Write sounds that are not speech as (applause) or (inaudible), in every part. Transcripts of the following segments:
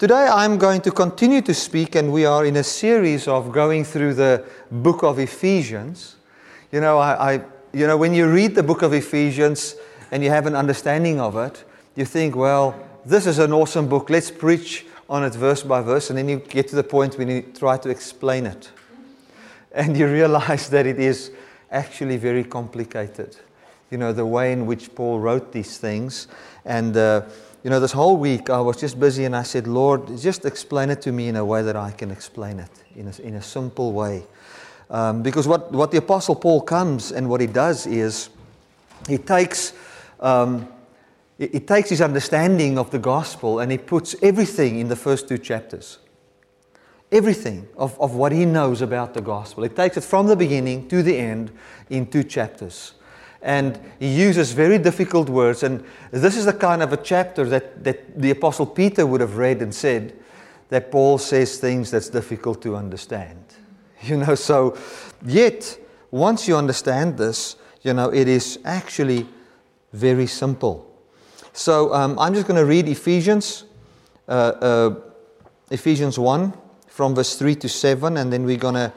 Today I'm going to continue to speak, and we are in a series of going through the book of Ephesians. You know, I, I, you know, when you read the book of Ephesians and you have an understanding of it, you think, well, this is an awesome book. Let's preach on it verse by verse, and then you get to the point when you try to explain it. And you realize that it is actually very complicated. You know, the way in which Paul wrote these things. And, uh, you know, this whole week I was just busy and I said, Lord, just explain it to me in a way that I can explain it, in a, in a simple way. Um, because what, what the Apostle Paul comes and what he does is he takes. Um, he takes his understanding of the gospel and he puts everything in the first two chapters. Everything of, of what he knows about the gospel. He takes it from the beginning to the end in two chapters. And he uses very difficult words. And this is the kind of a chapter that, that the Apostle Peter would have read and said that Paul says things that's difficult to understand. (laughs) You know, so yet, once you understand this, you know, it is actually very simple. So um, I'm just going to read Ephesians, uh, uh, Ephesians 1 from verse 3 to 7, and then we're going to.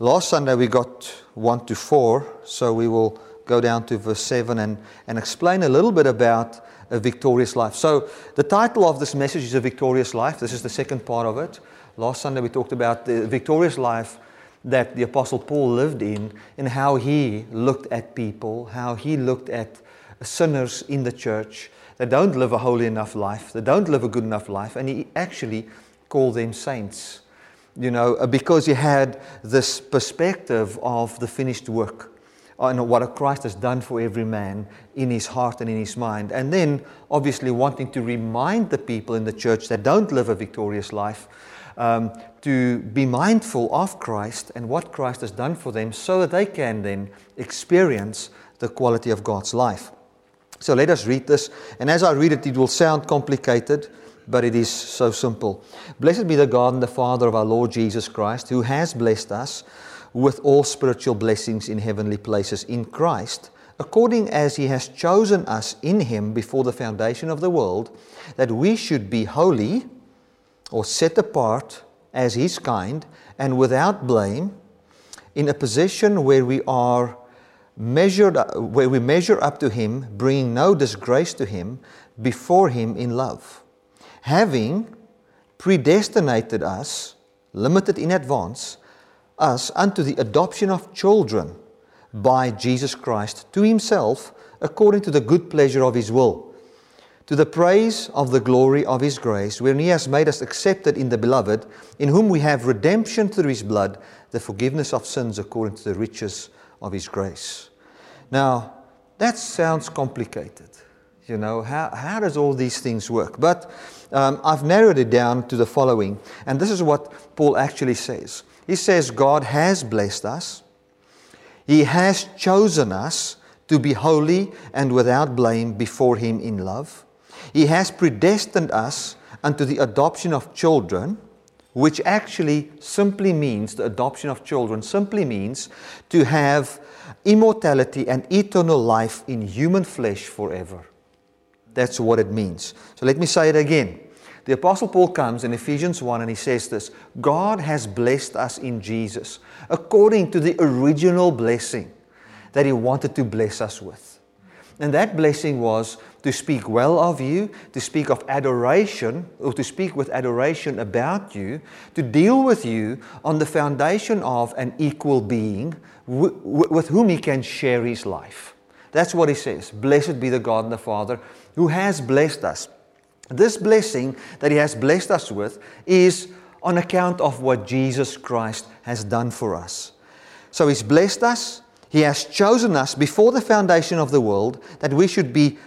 Last Sunday we got 1 to 4, so we will go down to verse 7 and, and explain a little bit about a victorious life. So, the title of this message is A Victorious Life. This is the second part of it. Last Sunday we talked about the victorious life that the Apostle Paul lived in and how he looked at people, how he looked at sinners in the church that don't live a holy enough life, that don't live a good enough life, and he actually called them saints. You know, because he had this perspective of the finished work and what Christ has done for every man in his heart and in his mind. And then, obviously, wanting to remind the people in the church that don't live a victorious life um, to be mindful of Christ and what Christ has done for them so that they can then experience the quality of God's life. So let us read this. And as I read it, it will sound complicated, but it is so simple. Blessed be the God and the Father of our Lord Jesus Christ, who has blessed us with all spiritual blessings in heavenly places in Christ, according as he has chosen us in him before the foundation of the world, that we should be holy or set apart as his kind and without blame in a position where we are measured, where we measure up to Him, bringing no disgrace to Him, before Him in love. Having predestinated us, limited in advance, us unto the adoption of children by Jesus Christ to Himself, according to the good pleasure of His will, to the praise of the glory of His grace, wherein He has made us accepted in the Beloved, in whom we have redemption through His blood, the forgiveness of sins according to the riches of His grace. Now, that sounds complicated. You know, how, how does all these things work? But um, I've narrowed it down to the following, and this is what Paul actually says. He says, God has blessed us, He has chosen us to be holy and without blame before Him in love. He has predestined us unto the adoption of children which actually simply means the adoption of children, simply means to have immortality and eternal life in human flesh forever. That's what it means. So let me say it again. The Apostle Paul comes in Ephesians 1 and he says this God has blessed us in Jesus according to the original blessing that he wanted to bless us with. And that blessing was to speak well of you, to speak of adoration, or to speak with adoration about you, to deal with you on the foundation of an equal being with whom he can share his life. That's what he says. Blessed be the God and the Father who has blessed us. This blessing that he has blessed us with is on account of what Jesus Christ has done for us. So he's blessed us, he has chosen us before the foundation of the world that we should be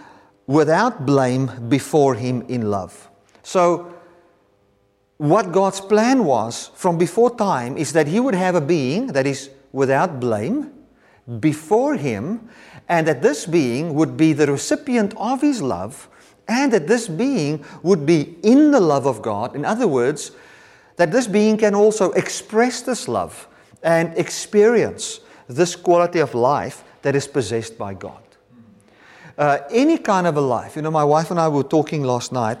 without blame before Him in love. So, what God's plan was from before time is that He would have a being that is without blame before Him, and that this being would be the recipient of His love, and that this being would be in the love of God. In other words, that this being can also express this love and experience this quality of life that is possessed by God. Uh, any kind of a life. You know, my wife and I were talking last night,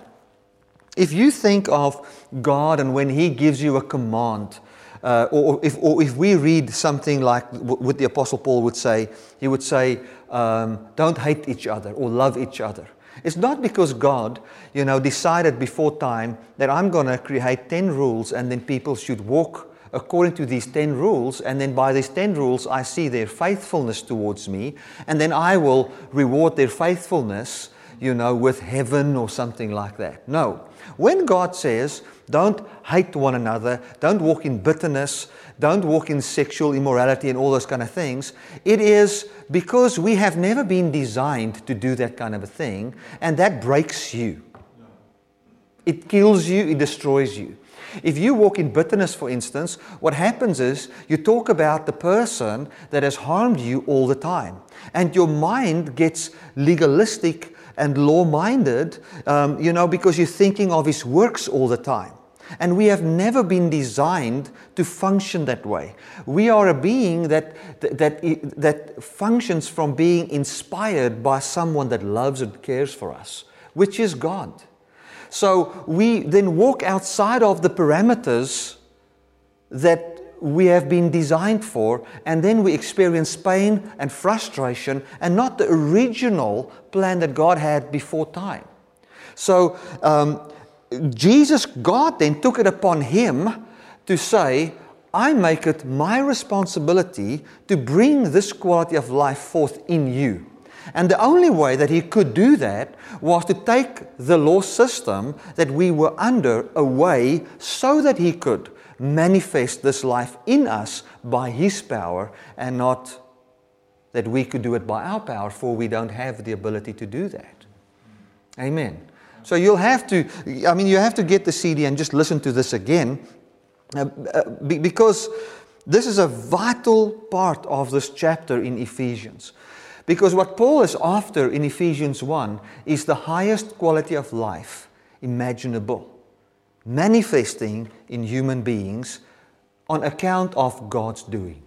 If you think of God and when He gives you a command, uh, or, if, or if we read something like what the Apostle Paul would say, he would say, um, don't hate each other or love each other. It's not because God, you know, decided before time that I'm going to create 10 rules and then people should walk according to these 10 rules, and then by these 10 rules, I see their faithfulness towards me, and then I will reward their faithfulness, you know, with heaven or something like that. No. When God says, don't hate one another, don't walk in bitterness, don't walk in sexual immorality and all those kind of things, it is because we have never been designed to do that kind of a thing, and that breaks you. It kills you, it destroys you. If you walk in bitterness, for instance, what happens is you talk about the person that has harmed you all the time. And your mind gets legalistic and law minded, um, you know, because you're thinking of his works all the time. And we have never been designed to function that way. We are a being that, that, that functions from being inspired by someone that loves and cares for us, which is God. So we then walk outside of the parameters that we have been designed for, and then we experience pain and frustration and not the original plan that God had before time. So, um, Jesus, God then took it upon him to say, I make it my responsibility to bring this quality of life forth in you. And the only way that he could do that was to take the law system that we were under away so that he could manifest this life in us by his power and not that we could do it by our power, for we don't have the ability to do that. Amen. So you'll have to, I mean, you have to get the CD and just listen to this again uh, uh, because this is a vital part of this chapter in Ephesians. Because what Paul is after in Ephesians 1 is the highest quality of life imaginable, manifesting in human beings on account of God's doing.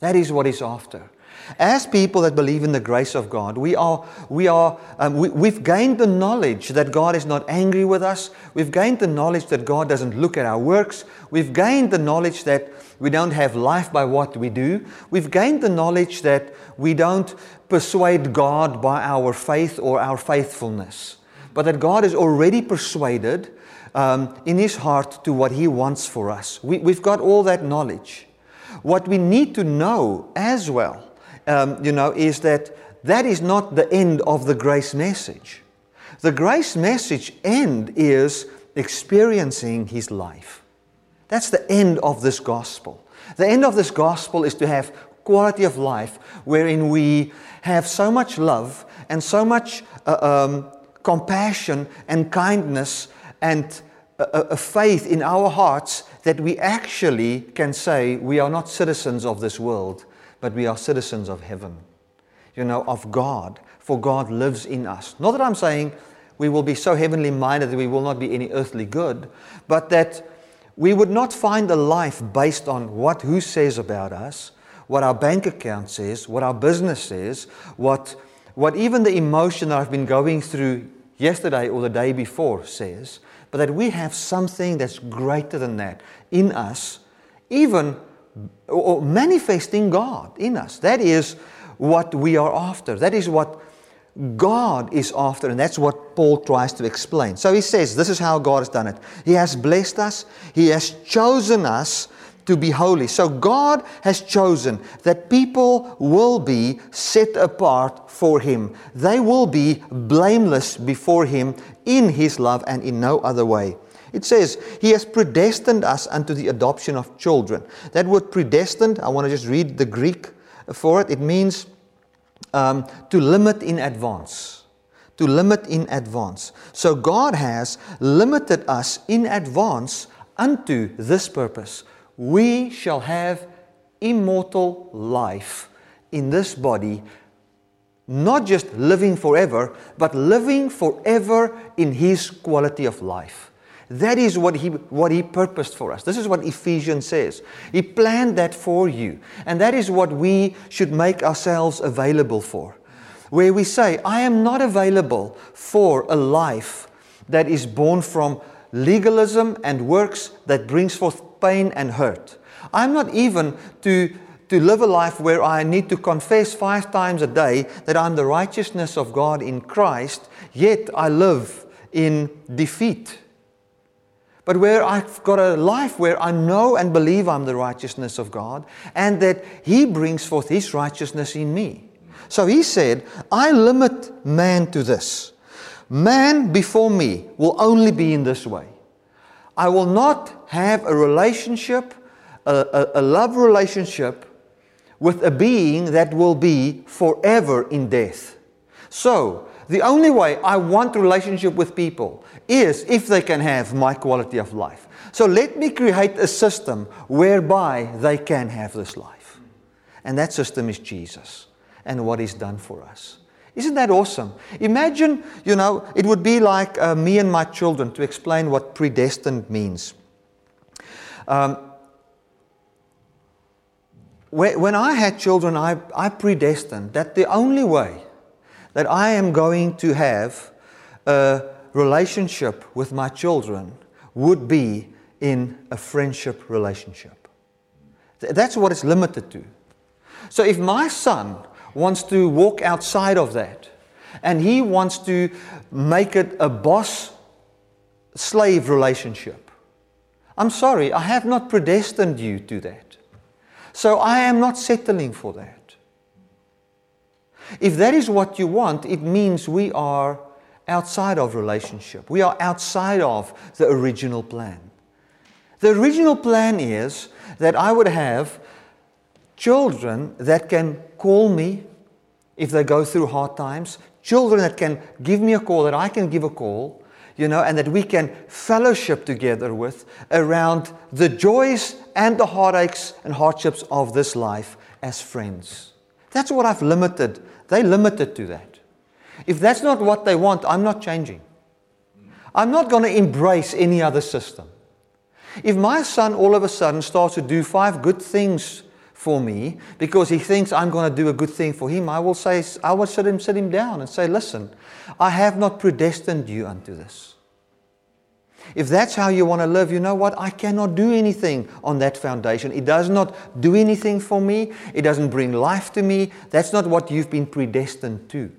That is what he's after. As people that believe in the grace of God, we are, we are, um, we, we've gained the knowledge that God is not angry with us. We've gained the knowledge that God doesn't look at our works. We've gained the knowledge that we don't have life by what we do. We've gained the knowledge that we don't persuade God by our faith or our faithfulness, but that God is already persuaded um, in His heart to what He wants for us. We, we've got all that knowledge. What we need to know as well um, you know, is that that is not the end of the grace message. The grace message end is experiencing his life. That's the end of this gospel. The end of this gospel is to have quality of life wherein we have so much love and so much uh, um, compassion and kindness and a, a faith in our hearts that we actually can say we are not citizens of this world, but we are citizens of heaven, you know, of God, for God lives in us. Not that I'm saying we will be so heavenly minded that we will not be any earthly good, but that we would not find a life based on what who says about us, what our bank account says, what our business says, what, what even the emotion that I've been going through yesterday or the day before says, but that we have something that's greater than that in us, even or manifesting God in us. That is what we are after. That is what God is after, and that's what Paul tries to explain. So he says, This is how God has done it. He has blessed us, He has chosen us to be holy. So God has chosen that people will be set apart for Him. They will be blameless before Him in His love and in no other way. It says, He has predestined us unto the adoption of children. That word predestined, I want to just read the Greek for it. It means um, to limit in advance. To limit in advance. So God has limited us in advance unto this purpose. We shall have immortal life in this body, not just living forever, but living forever in His quality of life. That is what he, what he purposed for us. This is what Ephesians says. He planned that for you. And that is what we should make ourselves available for. Where we say, I am not available for a life that is born from legalism and works that brings forth pain and hurt. I'm not even to, to live a life where I need to confess five times a day that I'm the righteousness of God in Christ, yet I live in defeat. But where I've got a life where I know and believe I'm the righteousness of God and that He brings forth His righteousness in me. So He said, I limit man to this. Man before me will only be in this way. I will not have a relationship, a, a, a, love relationship with a being that will be forever in death. So, the only way I want relationship with people is if they can have my quality of life. So let me create a system whereby they can have this life. And that system is Jesus and what He's done for us. Isn't that awesome? Imagine, you know, it would be like uh, me and my children to explain what predestined means. Um, when I had children, I, I predestined that the only way that I am going to have a relationship with my children would be in a friendship relationship. That's what it's limited to. So if my son wants to walk outside of that. And he wants to make it a boss slave relationship. I'm sorry, I have not predestined you to that. So I am not settling for that. If that is what you want, it means we are outside of relationship. We are outside of the original plan. The original plan is that I would have children that can call me if they go through hard times, children that can give me a call, that I can give a call, you know, and that we can fellowship together with around the joys and the heartaches and hardships of this life as friends. That's what I've limited. They limited to that. If that's not what they want, I'm not changing. I'm not going to embrace any other system. If my son all of a sudden starts to do five good things for me because he thinks I'm going to do a good thing for him, I will say, I will sit him, sit him down and say, listen, I have not predestined you unto this. If that's how you want to live, you know what? I cannot do anything on that foundation. It does not do anything for me. It doesn't bring life to me. That's not what you've been predestined to.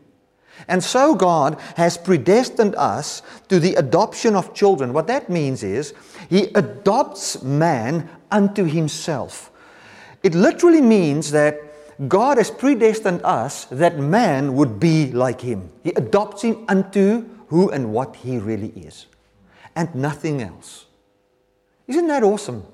And so God has predestined us to the adoption of children. What that means is He adopts man unto Himself. It literally means that God has predestined us that man would be like him. He adopts him unto who and what he really is, and nothing else. Isn't that awesome?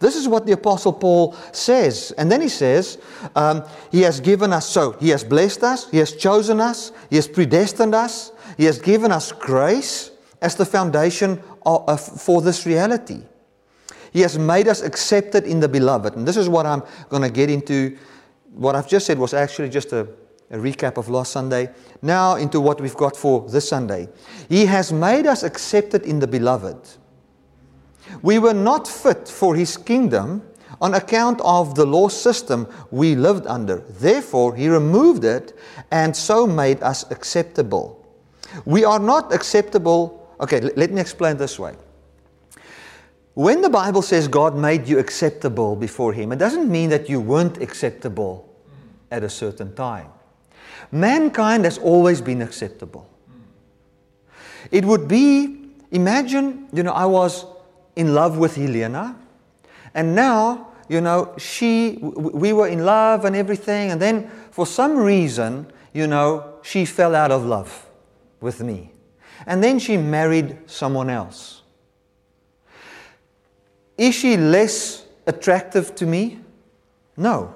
This is what the Apostle Paul says. And then he says, um, He has given us so. He has blessed us, He has chosen us, He has predestined us, He has given us grace as the foundation of, uh, for this reality. He has made us accepted in the beloved. And this is what I'm going to get into. What I've just said was actually just a, a recap of last Sunday. Now, into what we've got for this Sunday. He has made us accepted in the beloved. We were not fit for his kingdom on account of the law system we lived under. Therefore, he removed it and so made us acceptable. We are not acceptable. Okay, let me explain this way. When the Bible says God made you acceptable before Him, it doesn't mean that you weren't acceptable at a certain time. Mankind has always been acceptable. It would be, imagine, you know, I was in love with Helena, and now, you know, she, we were in love and everything, and then for some reason, you know, she fell out of love with me. And then she married someone else. Is she less attractive to me? No.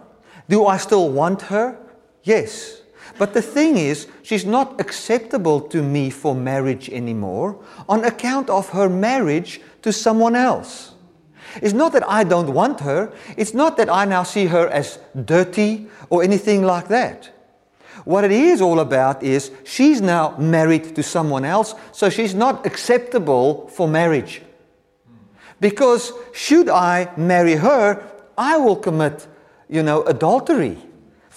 Do I still want her? Yes. But the thing is, she's not acceptable to me for marriage anymore on account of her marriage to someone else. It's not that I don't want her. It's not that I now see her as dirty or anything like that. What it is all about is she's now married to someone else, so she's not acceptable for marriage. Because should I marry her, I will commit, you know, adultery.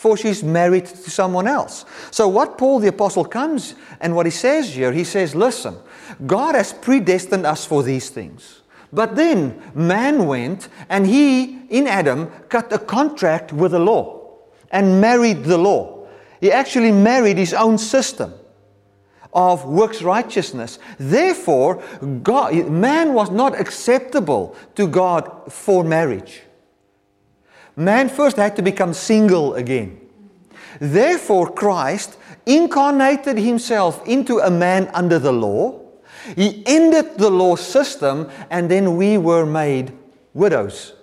For she's married to someone else. So, what Paul the Apostle comes and what he says here, he says, listen, God has predestined us for these things. But then man went and he, in Adam, cut a contract with the law and married the law. He actually married his own system of works righteousness. Therefore, God, man was not acceptable to God for marriage. Man first had to become single again. Therefore, Christ incarnated himself into a man under the law. He ended the law system, and then we were made widows.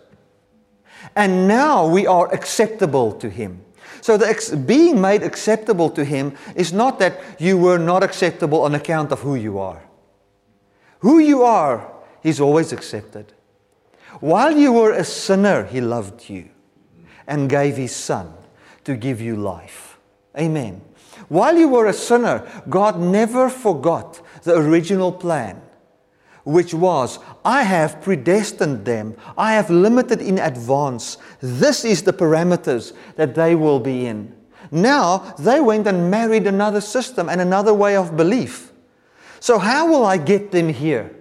And now we are acceptable to him. So the ex- being made acceptable to him is not that you were not acceptable on account of who you are. Who you are, he's always accepted. While you were a sinner, he loved you and gave his son to give you life. Amen. While you were a sinner, God never forgot the original plan, which was, I have predestined them, I have limited in advance. This is the parameters that they will be in. Now, they went and married another system and another way of belief. So, how will I get them here?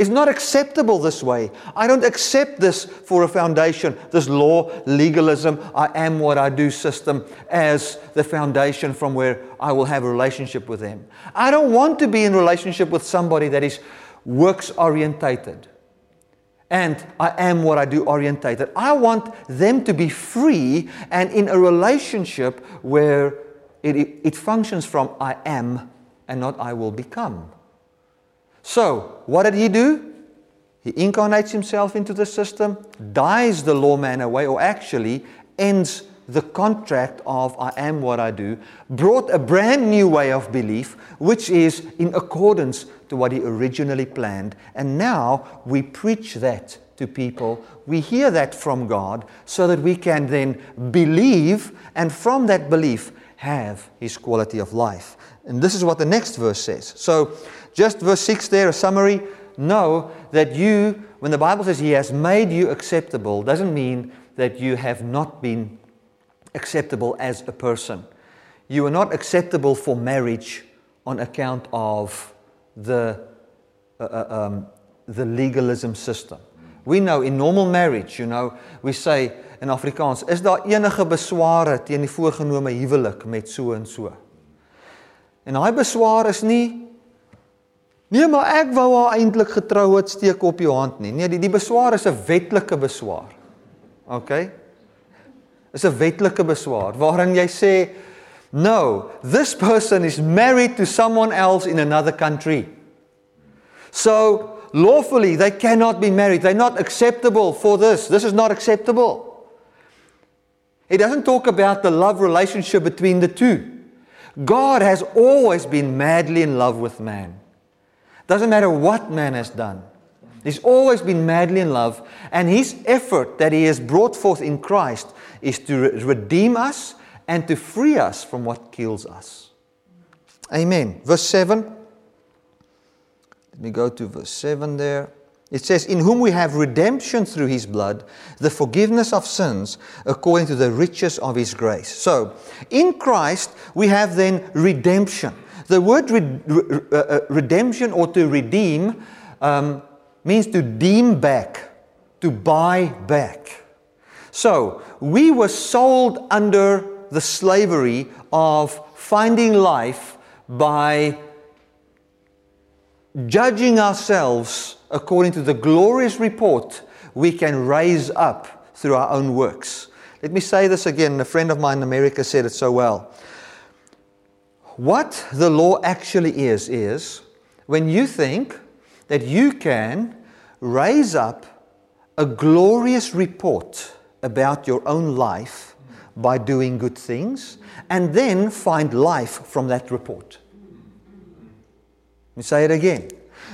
It's not acceptable this way. I don't accept this for a foundation, this law, legalism, I am what I do system as the foundation from where I will have a relationship with them. I don't want to be in relationship with somebody that is works orientated and I am what I do orientated. I want them to be free and in a relationship where it, it, it functions from I am and not I will become. So, what did he do? He incarnates himself into the system, dies the lawman away, or actually ends the contract of I am what I do, brought a brand new way of belief, which is in accordance to what he originally planned. And now we preach that to people. We hear that from God so that we can then believe, and from that belief, have his quality of life. And this is what the next verse says. So, just verse 6 there, a summary. Know that you, when the Bible says He has made you acceptable, doesn't mean that you have not been acceptable as a person. You are not acceptable for marriage on account of the, uh, uh um, the legalism system. We know in normal marriage, you know, we say in Afrikaans, is daar enige besware teen die voorgenome huwelik met so en so? En daai beswaar is nie Nee, maar ek wou haar eintlik getrou het steek op jou hand nie. Nee, die die beswaar is 'n wetlike beswaar. OK? Is 'n wetlike beswaar waarin jy sê no, this person is married to someone else in another country. So, lawfully they cannot be married. They're not acceptable for this. This is not acceptable. It doesn't talk about the love relationship between the two. God has always been madly in love with man. Doesn't matter what man has done. He's always been madly in love, and his effort that he has brought forth in Christ is to re- redeem us and to free us from what kills us. Amen. Verse 7. Let me go to verse 7 there. It says, In whom we have redemption through his blood, the forgiveness of sins, according to the riches of his grace. So, in Christ, we have then redemption. The word re- re- uh, uh, redemption or to redeem um, means to deem back, to buy back. So, we were sold under the slavery of finding life by judging ourselves according to the glorious report we can raise up through our own works. Let me say this again. A friend of mine in America said it so well. What the law actually is, is when you think that you can raise up a glorious report about your own life by doing good things and then find life from that report. Let me say it again.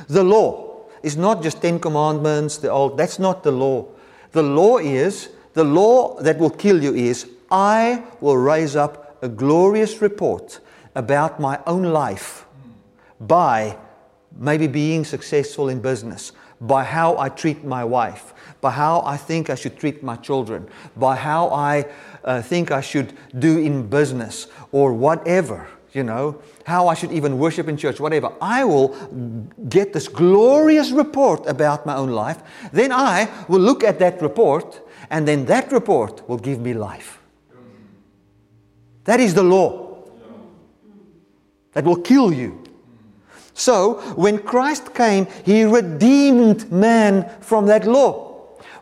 The law is not just Ten Commandments, the old, that's not the law. The law is, the law that will kill you is, I will raise up a glorious report about my own life by maybe being successful in business, by how I treat my wife, by how I think I should treat my children, by how I uh, think I should do in business, or whatever. you know, how I should even worship in church, whatever. I will get this glorious report about my own life. Then I will look at that report, and then that report will give me life. That is the law that will kill you. So, when Christ came, he redeemed man from that law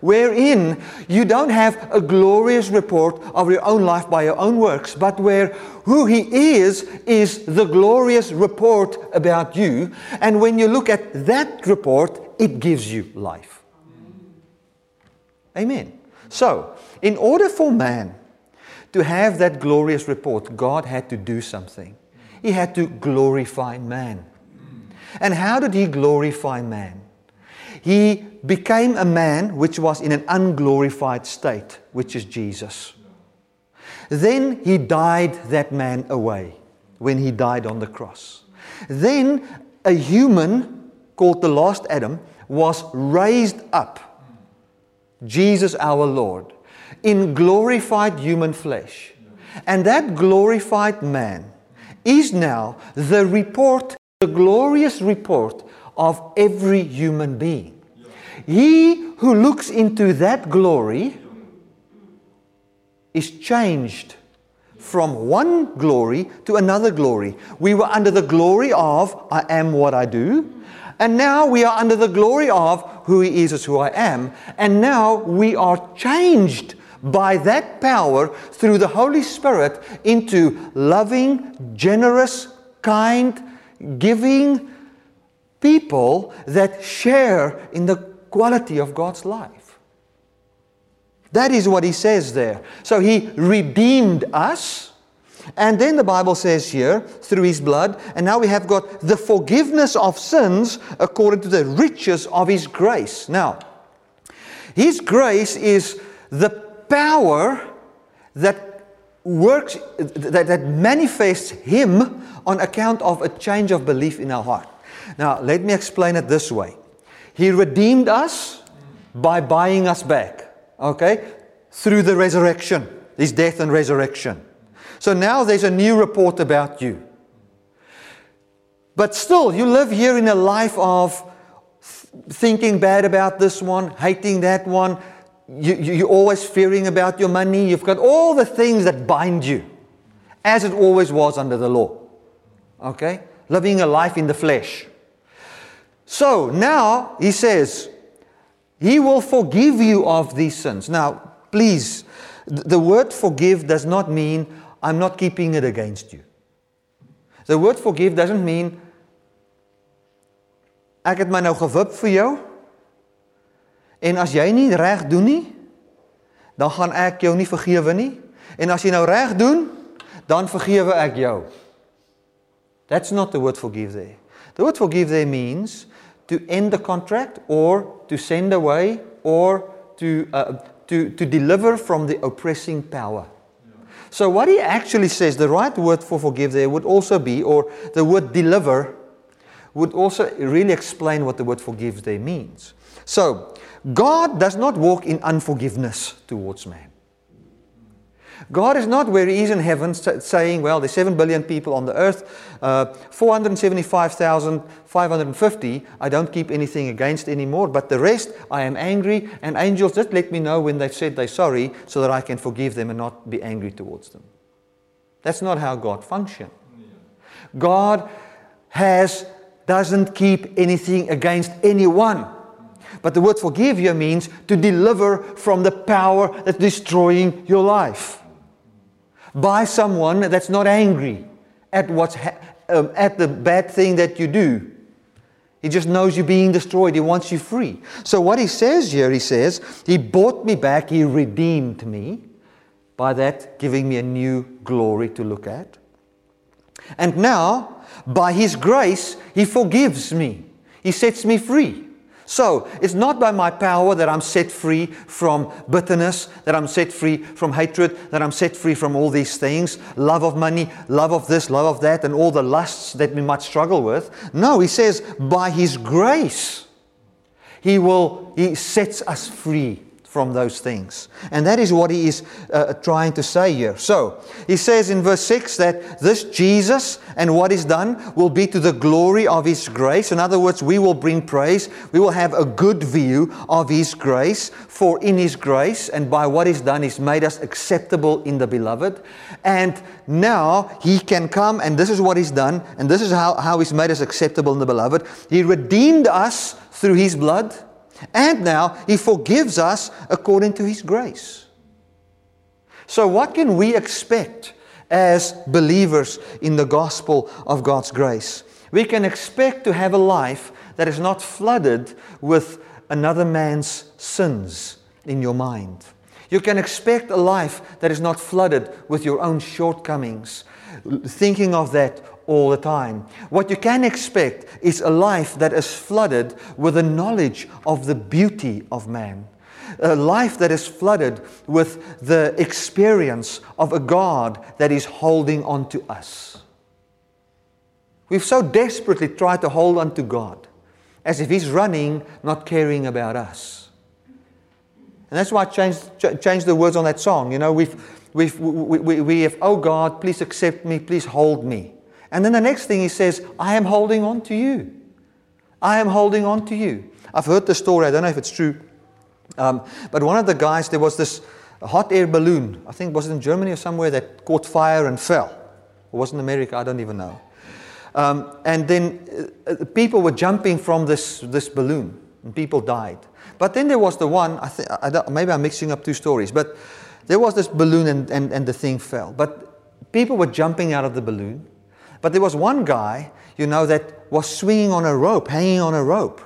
wherein you don't have a glorious report of your own life by your own works, but where who He is is the glorious report about you. And when you look at that report, it gives you life. Amen. So, in order for man to have that glorious report, God had to do something. He had to glorify man. And how did he glorify man? He became a man which was in an unglorified state, which is Jesus. Then he died that man away when he died on the cross. Then a human called the last Adam was raised up, Jesus our Lord, in glorified human flesh. And that glorified man is now the report, the glorious report of every human being. He who looks into that glory is changed from one glory to another glory. We were under the glory of I am what I do. And now we are under the glory of who He is as who I am. And now we are changed by that power through the Holy Spirit into loving, generous, kind, giving people that share in the quality of God's life. That is what he says there. So he redeemed us. And then the Bible says here, through his blood, and now we have got the forgiveness of sins according to the riches of his grace. Now, his grace is the power that works, that, that manifests him on account of a change of belief in our heart. Now, let me explain it this way. He redeemed us by buying us back, okay, through the resurrection, his death and resurrection. So now there's a new report about you. But still, you live here in a life of thinking bad about this one, hating that one. You, you, you're always fearing about your money. You've got all the things that bind you, as it always was under the law. Okay? Living a life in the flesh. So now he says, He will forgive you of these sins. Now, please, the word forgive does not mean I'm not keeping it against you. The word forgive doesn't mean ek het my nou gewip vir jou en as jy nie reg doen nie dan gaan ek jou nie vergewe nie en as jy nou reg doen dan vergewe ek jou. That's not the word forgive there. The word forgive there means to end the contract or to send away or to, uh, to, to deliver from the oppressing power. So, what he actually says, the right word for forgive there would also be, or the word deliver would also really explain what the word forgives there means. So, God does not walk in unforgiveness towards man. God is not where He is in heaven saying, well, there's 7 billion people on the earth, uh, 475,550, I don't keep anything against anymore, but the rest, I am angry, and angels just let me know when they've said they're sorry so that I can forgive them and not be angry towards them. That's not how God functions. God has, doesn't keep anything against anyone. But the word forgive here means to deliver from the power that's destroying your life by someone that's not angry at, what's ha- um, at the bad thing that you do. He just knows you're being destroyed. He wants you free. So, what he says here, he says, He bought me back, He redeemed me, by that giving me a new glory to look at. And now, by His grace, He forgives me, He sets me free. So, it's not by my power that I'm set free from bitterness, that I'm set free from hatred, that I'm set free from all these things love of money, love of this, love of that, and all the lusts that we might struggle with. No, he says, by his grace, he will, he sets us free from those things. And that is what he is uh, trying to say here. So, he says in verse 6 that this Jesus and what is done will be to the glory of his grace. In other words, we will bring praise. We will have a good view of his grace, for in his grace and by what he's done, he's made us acceptable in the beloved. And now he can come, and this is what he's done, and this is how, how he's made us acceptable in the beloved. He redeemed us through his blood and now He forgives us according to His grace. So, what can we expect as believers in the gospel of God's grace? We can expect to have a life that is not flooded with another man's sins in your mind. You can expect a life that is not flooded with your own shortcomings, thinking of that all the time. What you can expect is a life that is flooded with the knowledge of the beauty of man. A life that is flooded with the experience of a God that is holding on to us. We've so desperately tried to hold on to God as if He's running, not caring about us. And that's why I changed, changed the words on that song. You know, we've, we've, we, we, we have, oh God, please accept me, please hold me. And then the next thing he says, I am holding on to you. I am holding on to you. I've heard the story, I don't know if it's true. Um, but one of the guys, there was this hot air balloon, I think it was it in Germany or somewhere, that caught fire and fell. It was in America? I don't even know. Um, and then uh, uh people were jumping from this, this balloon, and people died. But then there was the one, I think, I maybe I'm mixing up two stories, but there was this balloon and, and, and the thing fell. But people were jumping out of the balloon, but there was one guy, you know, that was swinging on a rope, hanging on a rope.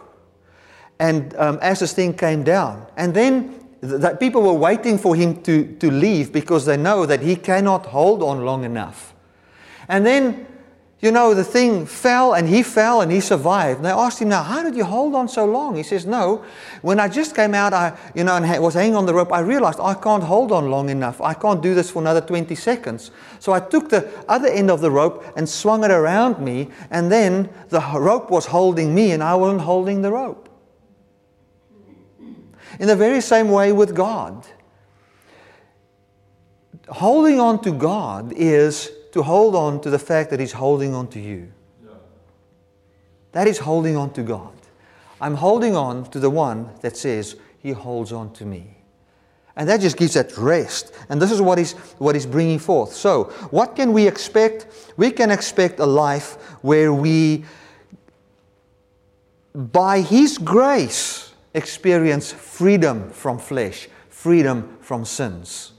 And um, as this thing came down, and then that people were waiting for him to, to leave because they know that he cannot hold on long enough. And then you know, the thing fell and he fell and he survived. And they asked him, Now, how did you hold on so long? He says, No, when I just came out, I, you know, and was hanging on the rope, I realized I can't hold on long enough. I can't do this for another 20 seconds. So I took the other end of the rope and swung it around me, and then the rope was holding me and I wasn't holding the rope. In the very same way with God. Holding on to God is to hold on to the fact that He's holding on to you. That is holding on to God. I'm holding on to the one that says, He holds on to me. And that just gives that rest. And this is what is, what is bringing forth. So, what can we expect? We can expect a life where we, by His grace, experience freedom from flesh, freedom from sins.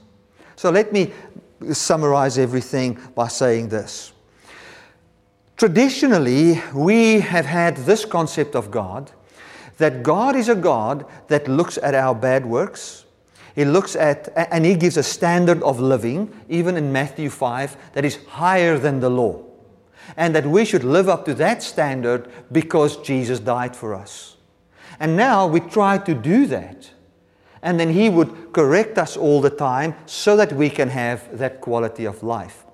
So, let me summarize everything by saying this. Traditionally, we have had this concept of God that God is a God that looks at our bad works. He looks at, and He gives a standard of living, even in Matthew 5, that is higher than the law. And that we should live up to that standard because Jesus died for us. And now we try to do that. And then He would correct us all the time so that we can have that quality of life.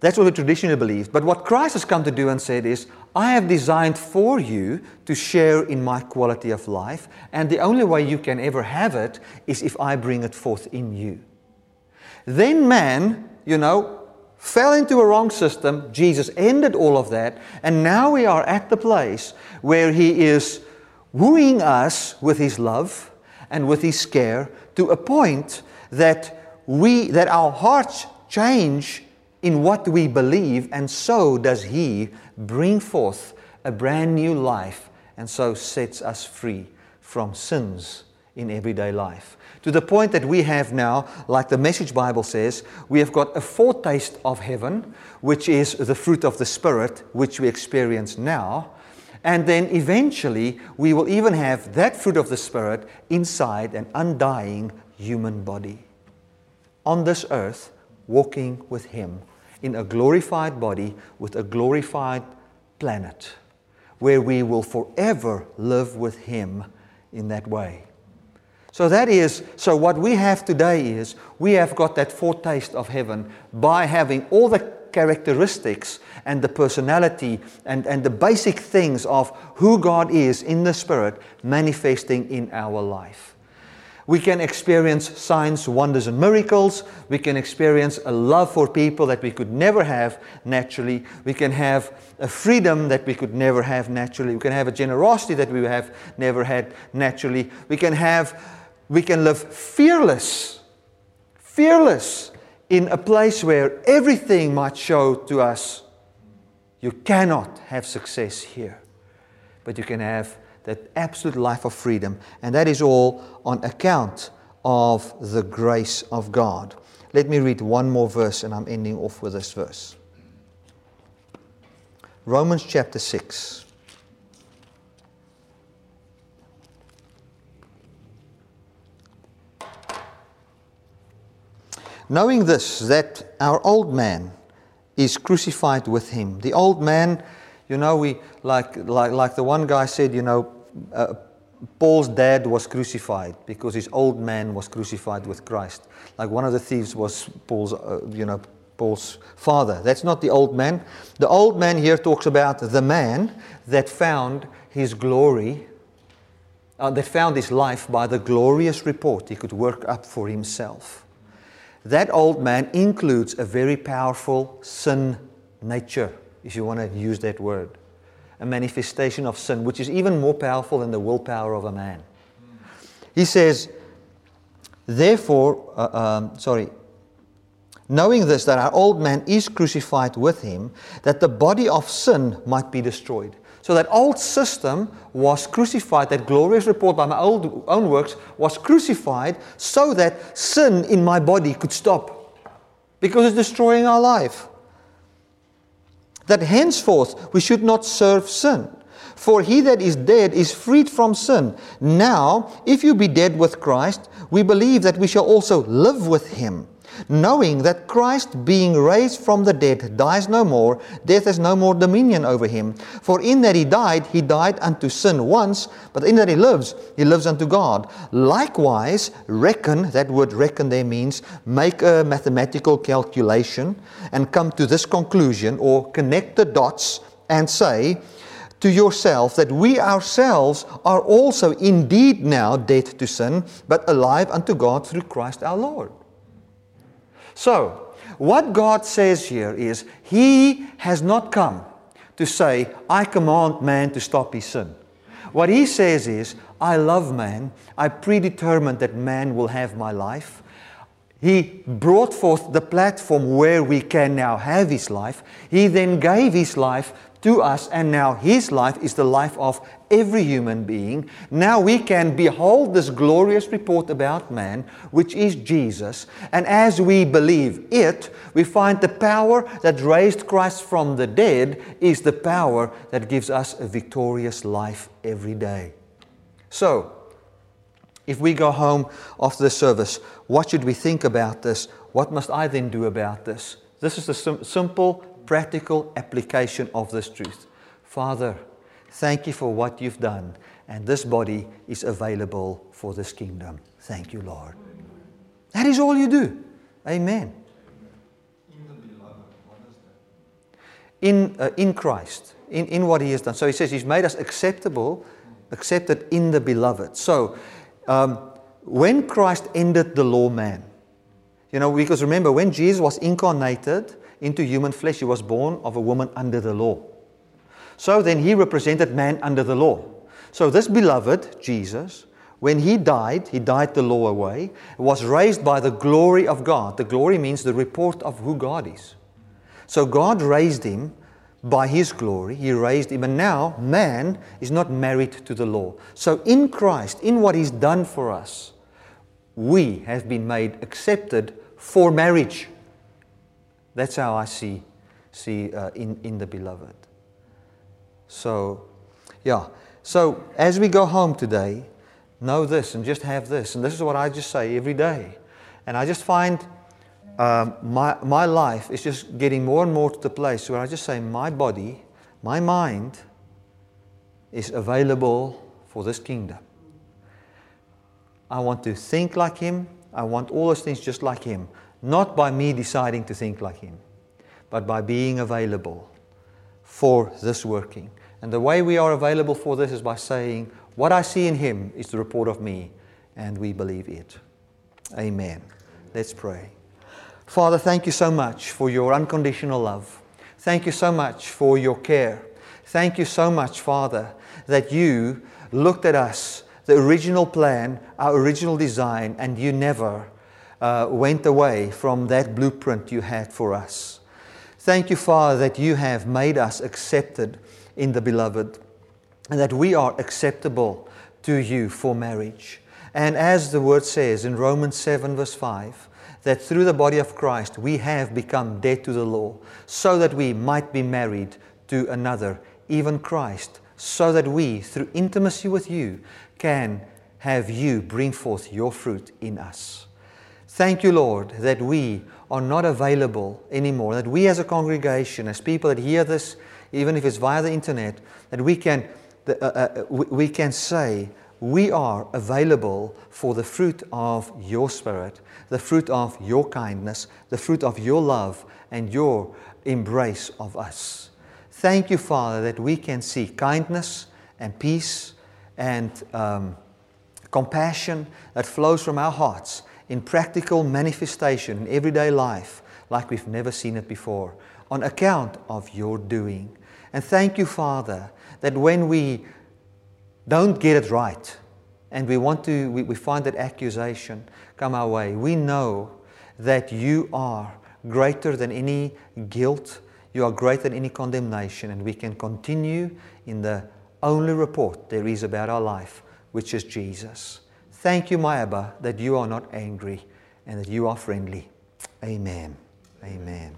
That's what we traditionally believe. But what Christ has come to do and said is, I have designed for you to share in my quality of life, and the only way you can ever have it is if I bring it forth in you. Then man, you know, fell into a wrong system. Jesus ended all of that, and now we are at the place where he is wooing us with his love and with his care to a point that we that our hearts change in what we believe and so does he bring forth a brand new life and so sets us free from sins in everyday life. To the point that we have now like the message bible says we have got a foretaste of heaven which is the fruit of the spirit which we experience now and then eventually, we will even have that fruit of the Spirit inside an undying human body. On this earth, walking with Him in a glorified body with a glorified planet, where we will forever live with Him in that way. So that is, so what we have today is we have got that foretaste of heaven by having all the characteristics and the personality and, and the basic things of who God is in the Spirit manifesting in our life. We can experience signs, wonders, and miracles. We can experience a love for people that we could never have naturally. We can have a freedom that we could never have naturally. We can have a generosity that we have never had naturally. We can have, we can live fearless, fearless in a place where everything might show to us you cannot have success here, but you can have that absolute life of freedom. And that is all on account of the grace of God. Let me read one more verse, and I'm ending off with this verse Romans chapter 6. Knowing this, that our old man is crucified with him. The old man you know, we like like like the one guy said, you know, uh, Paul's dad was crucified because his old man was crucified with Christ. Like one of the thieves was Paul's, uh, you know, Paul's father. That's not the old man. The old man here talks about the man that found his glory, uh, that found his life by the glorious report he could work up for himself. That old man includes a very powerful sin nature if you want to use that word. A manifestation of sin, which is even more powerful than the willpower of a man. He says, Therefore, uh, um, sorry, knowing this, that our old man is crucified with him, that the body of sin might be destroyed. So that old system was crucified, that glorious report by my old, own works was crucified so that sin in my body could stop because it's destroying our life that henceforth we should not serve sin. For he that is dead is freed from sin. Now, if you be dead with Christ, we believe that we shall also live with him knowing that Christ, being raised from the dead, dies no more, death has no more dominion over him. For in that he died, he died unto sin once, but in that he lives, he lives unto God. Likewise, reckon, that word reckon there means make a mathematical calculation and come to this conclusion or connect the dots and say, to yourself that we ourselves are also indeed now dead to sin, but alive unto God through Christ our Lord. So, what God says here is, He has not come to say, I command man to stop his sin. What He says is, I love man. I predetermined that man will have my life. He brought forth the platform where we can now have His life. He then gave His life to us, and now His life is the life of every human being. Now we can behold this glorious report about man, which is Jesus, and as we believe it, we find the power that raised Christ from the dead is the power that gives us a victorious life every day. So, if we go home after the service, what should we think about this? What must I then do about this? This is the sim- simple practical application of this truth. Father, thank you for what you've done, and this body is available for this kingdom. Thank you, Lord. That is all you do. Amen. In, uh, in in Christ, in, in what He has done. So He says He's made us acceptable, accepted in the beloved. So um, when Christ ended the law man, you know, because remember, when Jesus was incarnated, into human flesh. He was born of a woman under the law. So then he represented man under the law. So this beloved, Jesus, when he died, he died the law away, was raised by the glory of God. The glory means the report of who God is. So God raised him by his glory. He raised him. And now man is not married to the law. So in Christ, in what he's done for us, we have been made accepted for marriage. That's how I see, see uh, in, in the beloved. So, yeah. So, as we go home today, know this and just have this. And this is what I just say every day. And I just find um, my, my life is just getting more and more to the place where I just say, my body, my mind is available for this kingdom. I want to think like Him. I want all those things just like Him. Not by me deciding to think like Him, but by being available for this working. And the way we are available for this is by saying, What I see in Him is the report of me, and we believe it. Amen. Let's pray. Father, thank you so much for your unconditional love. Thank you so much for your care. Thank you so much, Father, that you looked at us, the original plan, our original design, and you never uh, went away from that blueprint you had for us. Thank you, Father, that you have made us accepted in the beloved and that we are acceptable to you for marriage. And as the word says in Romans 7, verse 5, that through the body of Christ we have become dead to the law, so that we might be married to another, even Christ, so that we, through intimacy with you, can have you bring forth your fruit in us. Thank you, Lord, that we are not available anymore, that we as a congregation, as people that hear this, even if it's via the internet, that we can, uh, uh, we can say, we are available for the fruit of your Spirit, the fruit of your kindness, the fruit of your love, and your embrace of us. Thank you, Father, that we can see kindness and peace and um, compassion that flows from our hearts in practical manifestation in everyday life like we've never seen it before on account of your doing. And thank you, Father, that when we don't get it right, and we want to, we, we find that accusation come our way, we know that you are greater than any guilt, you are greater than any condemnation, and we can continue in the only report there is about our life, which is Jesus. Thank you, my Abba, that you are not angry and that you are friendly. Amen. Amen.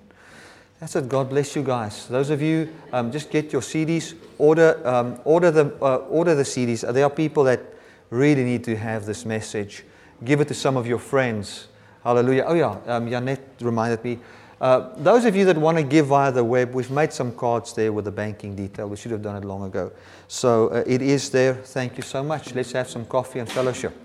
That's it. God bless you guys. Those of you, um, just get your CDs. Order, um, order, the, uh, order the CDs. There are people that really need to have this message. Give it to some of your friends. Hallelujah. Oh, yeah. Um, reminded me. Uh, those of you that want to give via the web, we've made some cards there with the banking detail. We should have done it long ago. So uh, it is there. Thank you so much. Let's have some coffee and fellowship.